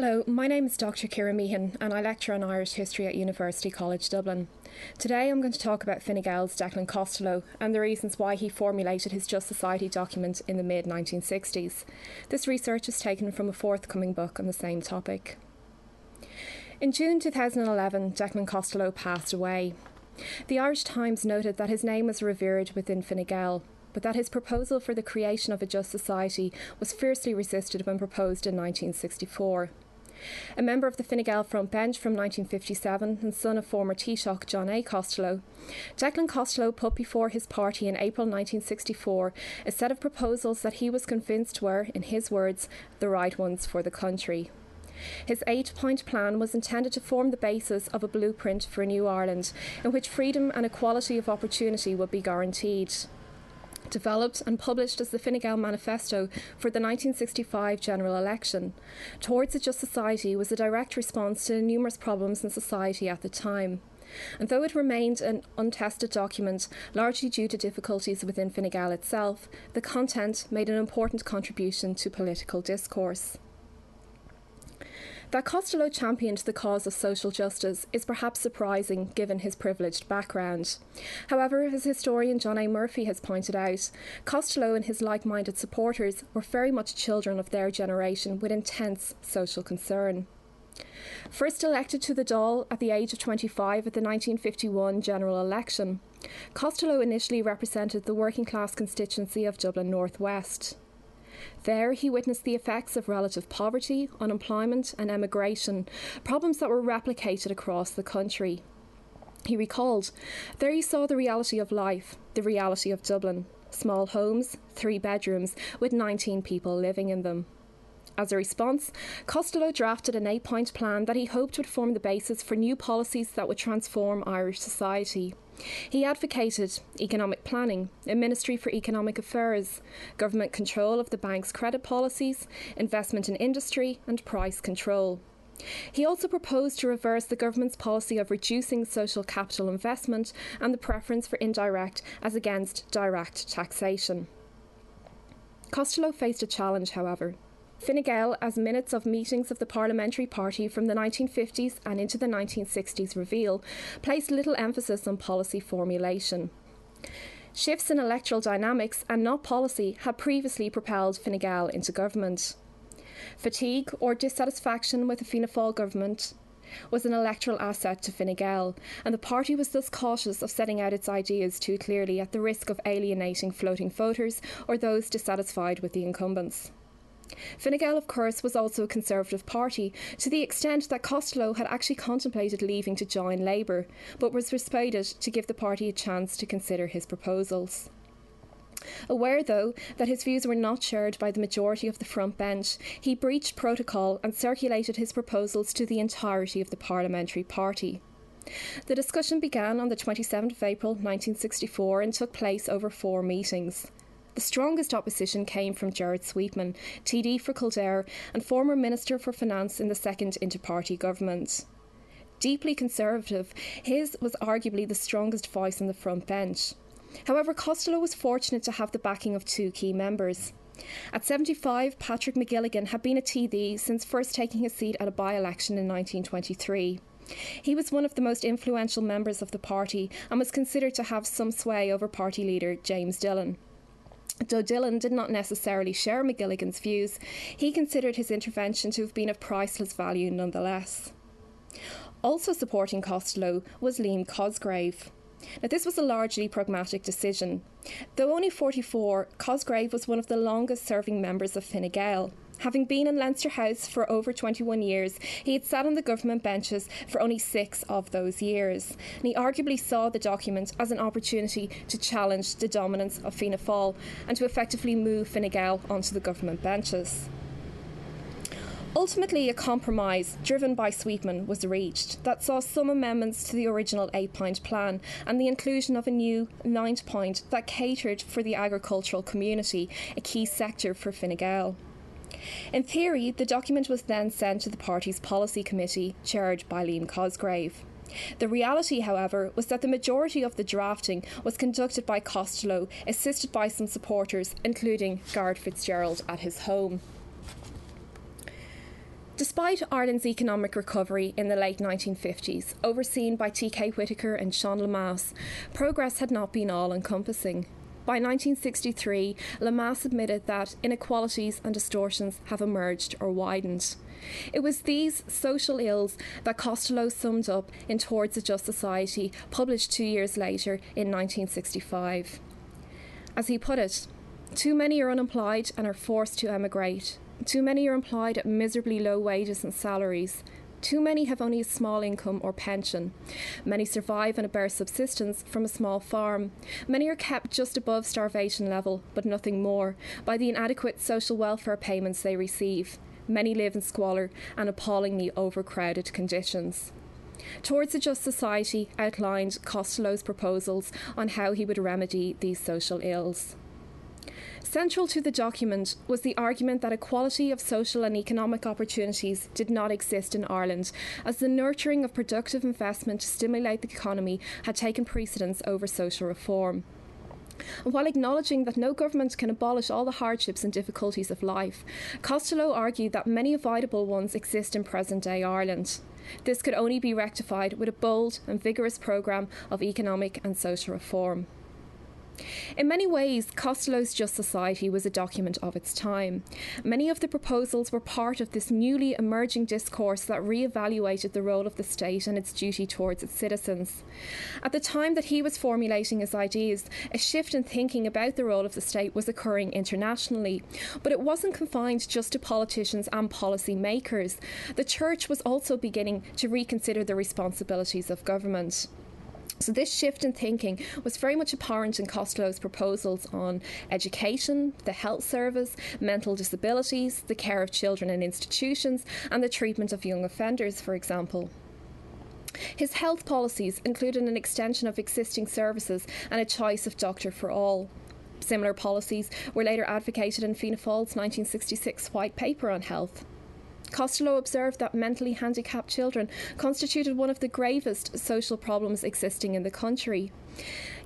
Hello, my name is Dr. Ciara Meehan and I lecture on Irish history at University College Dublin. Today I'm going to talk about Fine Gael's Declan Costello and the reasons why he formulated his Just Society document in the mid 1960s. This research is taken from a forthcoming book on the same topic. In June 2011, Declan Costello passed away. The Irish Times noted that his name was revered within Fine Gael, but that his proposal for the creation of a just society was fiercely resisted when proposed in 1964. A member of the Fine Gael front bench from 1957 and son of former Taoiseach John A. Costello, Declan Costello put before his party in April 1964 a set of proposals that he was convinced were, in his words, the right ones for the country. His eight point plan was intended to form the basis of a blueprint for a new Ireland in which freedom and equality of opportunity would be guaranteed developed and published as the Fine Gael Manifesto for the 1965 general election. Towards a Just Society was a direct response to the numerous problems in society at the time. And though it remained an untested document, largely due to difficulties within Fine Gael itself, the content made an important contribution to political discourse. That Costello championed the cause of social justice is perhaps surprising given his privileged background. However, as historian John A. Murphy has pointed out, Costello and his like minded supporters were very much children of their generation with intense social concern. First elected to the Dáil at the age of 25 at the 1951 general election, Costello initially represented the working class constituency of Dublin North West. There, he witnessed the effects of relative poverty, unemployment, and emigration, problems that were replicated across the country. He recalled, There he saw the reality of life, the reality of Dublin small homes, three bedrooms, with 19 people living in them. As a response, Costello drafted an eight point plan that he hoped would form the basis for new policies that would transform Irish society. He advocated economic planning, a Ministry for Economic Affairs, government control of the bank's credit policies, investment in industry, and price control. He also proposed to reverse the government's policy of reducing social capital investment and the preference for indirect as against direct taxation. Costello faced a challenge, however. Fine Gael, as minutes of meetings of the Parliamentary Party from the 1950s and into the 1960s reveal, placed little emphasis on policy formulation. Shifts in electoral dynamics and not policy had previously propelled Fine Gael into government. Fatigue or dissatisfaction with the Fianna Fáil government was an electoral asset to Fine Gael, and the party was thus cautious of setting out its ideas too clearly at the risk of alienating floating voters or those dissatisfied with the incumbents. Fine Gael, of course, was also a Conservative party, to the extent that Costello had actually contemplated leaving to join Labour, but was persuaded to give the party a chance to consider his proposals. Aware, though, that his views were not shared by the majority of the front bench, he breached protocol and circulated his proposals to the entirety of the parliamentary party. The discussion began on the 27th of April 1964 and took place over four meetings. The strongest opposition came from Gerard Sweetman, TD for Kildare and former Minister for Finance in the second inter-party government. Deeply conservative, his was arguably the strongest voice on the front bench. However, Costello was fortunate to have the backing of two key members. At 75, Patrick McGilligan had been a TD since first taking his seat at a by election in 1923. He was one of the most influential members of the party and was considered to have some sway over party leader James Dillon. Though Dillon did not necessarily share McGilligan's views, he considered his intervention to have been of priceless value nonetheless. Also supporting Costello was Liam Cosgrave. Now, this was a largely pragmatic decision. Though only 44, Cosgrave was one of the longest serving members of Fine Gael. Having been in Leinster House for over 21 years, he had sat on the government benches for only six of those years. And he arguably saw the document as an opportunity to challenge the dominance of Fianna Fáil and to effectively move Fine Gael onto the government benches. Ultimately, a compromise driven by Sweetman was reached that saw some amendments to the original eight point plan and the inclusion of a new nine point that catered for the agricultural community, a key sector for Fine Gael. In theory, the document was then sent to the party's policy committee, chaired by Liam Cosgrave. The reality, however, was that the majority of the drafting was conducted by Costello, assisted by some supporters, including Garret Fitzgerald at his home. Despite Ireland's economic recovery in the late 1950s, overseen by T.K. Whitaker and Sean Lemass, progress had not been all encompassing. By 1963, Lemass admitted that inequalities and distortions have emerged or widened. It was these social ills that Costello summed up in Towards a Just Society, published two years later in 1965. As he put it, too many are unemployed and are forced to emigrate. Too many are employed at miserably low wages and salaries. Too many have only a small income or pension. Many survive on a bare subsistence from a small farm. Many are kept just above starvation level, but nothing more, by the inadequate social welfare payments they receive. Many live in squalor and appallingly overcrowded conditions. Towards a Just Society outlined Costello's proposals on how he would remedy these social ills. Central to the document was the argument that equality of social and economic opportunities did not exist in Ireland, as the nurturing of productive investment to stimulate the economy had taken precedence over social reform. And while acknowledging that no government can abolish all the hardships and difficulties of life, Costello argued that many avoidable ones exist in present day Ireland. This could only be rectified with a bold and vigorous programme of economic and social reform. In many ways, Costello's Just Society was a document of its time. Many of the proposals were part of this newly emerging discourse that re evaluated the role of the state and its duty towards its citizens. At the time that he was formulating his ideas, a shift in thinking about the role of the state was occurring internationally, but it wasn't confined just to politicians and policy makers. The church was also beginning to reconsider the responsibilities of government. So, this shift in thinking was very much apparent in Costello's proposals on education, the health service, mental disabilities, the care of children in institutions, and the treatment of young offenders, for example. His health policies included an extension of existing services and a choice of doctor for all. Similar policies were later advocated in Fianna Fáil's 1966 White Paper on Health. Costello observed that mentally handicapped children constituted one of the gravest social problems existing in the country.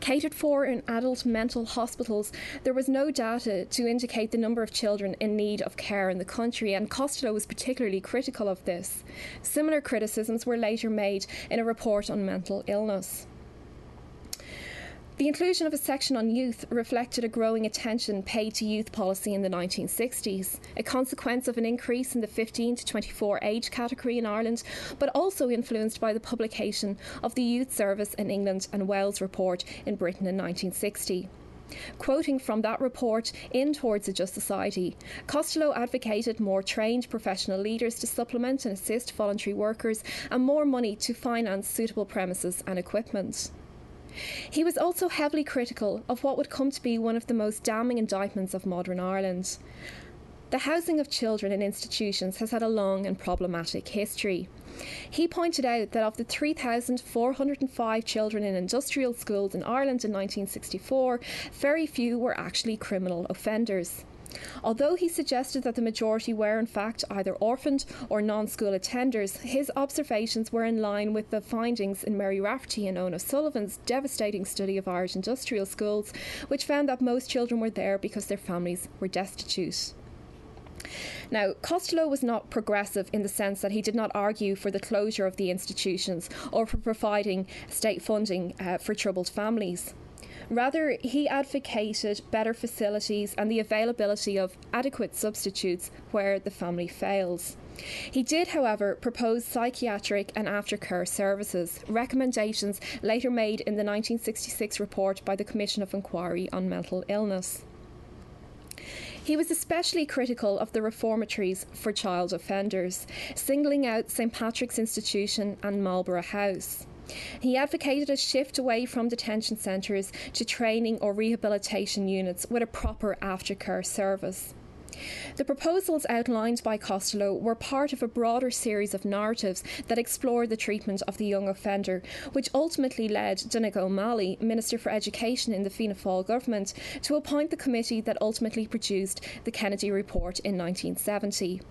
Catered for in adult mental hospitals, there was no data to indicate the number of children in need of care in the country, and Costello was particularly critical of this. Similar criticisms were later made in a report on mental illness. The inclusion of a section on youth reflected a growing attention paid to youth policy in the 1960s, a consequence of an increase in the 15 to 24 age category in Ireland, but also influenced by the publication of the Youth Service in England and Wales report in Britain in 1960. Quoting from that report in Towards a Just Society, Costello advocated more trained professional leaders to supplement and assist voluntary workers and more money to finance suitable premises and equipment. He was also heavily critical of what would come to be one of the most damning indictments of modern Ireland. The housing of children in institutions has had a long and problematic history. He pointed out that of the 3,405 children in industrial schools in Ireland in 1964, very few were actually criminal offenders. Although he suggested that the majority were in fact either orphaned or non school attenders, his observations were in line with the findings in Mary Raftery and Eoin Sullivan's devastating study of Irish industrial schools, which found that most children were there because their families were destitute. Now, Costello was not progressive in the sense that he did not argue for the closure of the institutions or for providing state funding uh, for troubled families. Rather, he advocated better facilities and the availability of adequate substitutes where the family fails. He did, however, propose psychiatric and aftercare services, recommendations later made in the 1966 report by the Commission of Inquiry on Mental Illness. He was especially critical of the reformatories for child offenders, singling out St Patrick's Institution and Marlborough House. He advocated a shift away from detention centres to training or rehabilitation units with a proper aftercare service. The proposals outlined by Costello were part of a broader series of narratives that explored the treatment of the young offender, which ultimately led Donogh O'Malley, Minister for Education in the Fianna Fáil government, to appoint the committee that ultimately produced the Kennedy Report in 1970.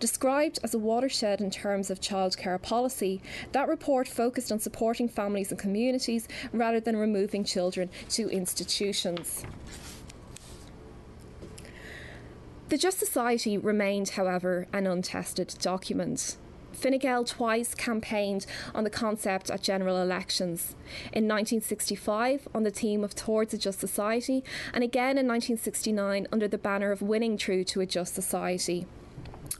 Described as a watershed in terms of childcare policy, that report focused on supporting families and communities rather than removing children to institutions. The Just Society remained, however, an untested document. Fine Gael twice campaigned on the concept at general elections. In 1965, on the theme of Towards a Just Society, and again in 1969 under the banner of Winning Through to a Just Society.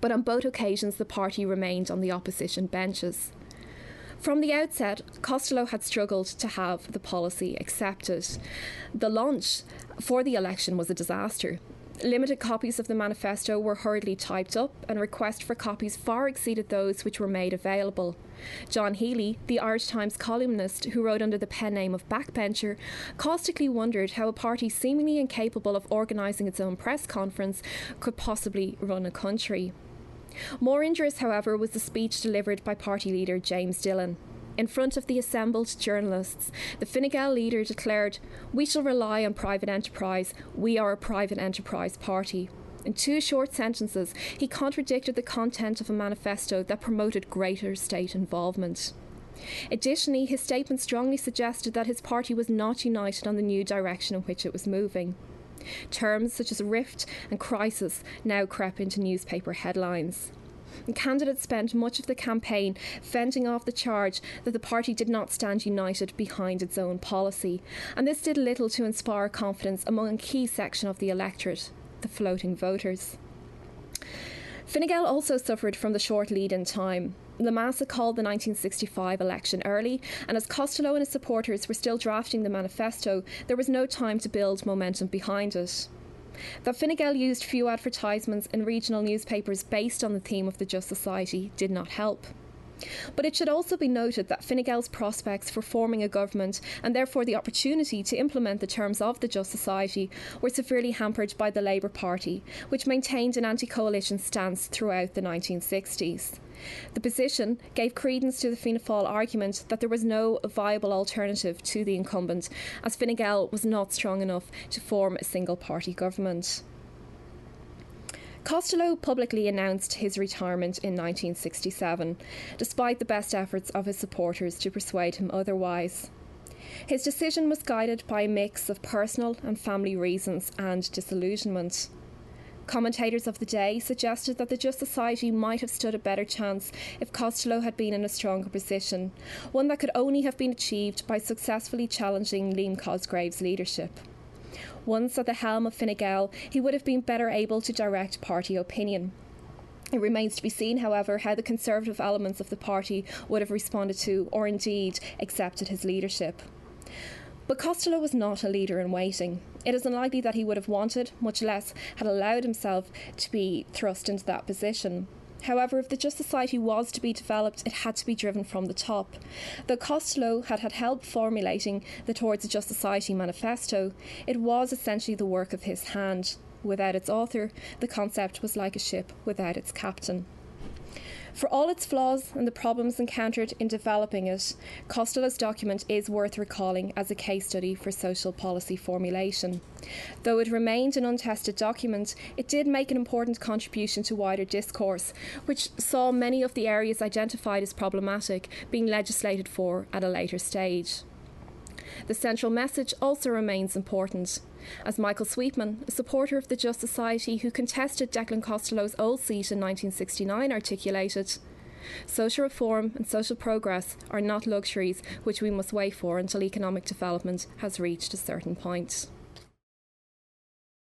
But on both occasions, the party remained on the opposition benches. From the outset, Costello had struggled to have the policy accepted. The launch for the election was a disaster. Limited copies of the manifesto were hurriedly typed up, and requests for copies far exceeded those which were made available. John Healy, the Irish Times columnist who wrote under the pen name of Backbencher, caustically wondered how a party seemingly incapable of organising its own press conference could possibly run a country. More injurious, however, was the speech delivered by party leader James Dillon. In front of the assembled journalists, the Fine Gael leader declared, We shall rely on private enterprise. We are a private enterprise party. In two short sentences, he contradicted the content of a manifesto that promoted greater state involvement. Additionally, his statement strongly suggested that his party was not united on the new direction in which it was moving. Terms such as rift and crisis now crept into newspaper headlines. Candidates spent much of the campaign fending off the charge that the party did not stand united behind its own policy, and this did little to inspire confidence among a key section of the electorate, the floating voters. Fine Gael also suffered from the short lead in time. Lemass called the 1965 election early, and as Costello and his supporters were still drafting the manifesto, there was no time to build momentum behind it. That Fine Gael used few advertisements in regional newspapers based on the theme of the Just Society did not help. But it should also be noted that Fine Gael's prospects for forming a government and therefore the opportunity to implement the terms of the Just Society were severely hampered by the Labour Party, which maintained an anti coalition stance throughout the 1960s. The position gave credence to the Fianna Fáil argument that there was no viable alternative to the incumbent, as Fine Gael was not strong enough to form a single party government. Costello publicly announced his retirement in 1967, despite the best efforts of his supporters to persuade him otherwise. His decision was guided by a mix of personal and family reasons and disillusionment. Commentators of the day suggested that the Just Society might have stood a better chance if Costello had been in a stronger position, one that could only have been achieved by successfully challenging Liam Cosgrave's leadership. Once at the helm of Fine Gael, he would have been better able to direct party opinion. It remains to be seen, however, how the conservative elements of the party would have responded to, or indeed accepted, his leadership. But Costello was not a leader in waiting. It is unlikely that he would have wanted, much less had allowed himself to be thrust into that position. However, if the Just Society was to be developed, it had to be driven from the top. Though Costello had had help formulating the Towards a Just Society manifesto, it was essentially the work of his hand. Without its author, the concept was like a ship without its captain. For all its flaws and the problems encountered in developing it, Costello's document is worth recalling as a case study for social policy formulation. Though it remained an untested document, it did make an important contribution to wider discourse, which saw many of the areas identified as problematic being legislated for at a later stage. The central message also remains important. As Michael Sweetman, a supporter of the Just Society who contested Declan Costello's old seat in 1969, articulated, Social reform and social progress are not luxuries which we must wait for until economic development has reached a certain point.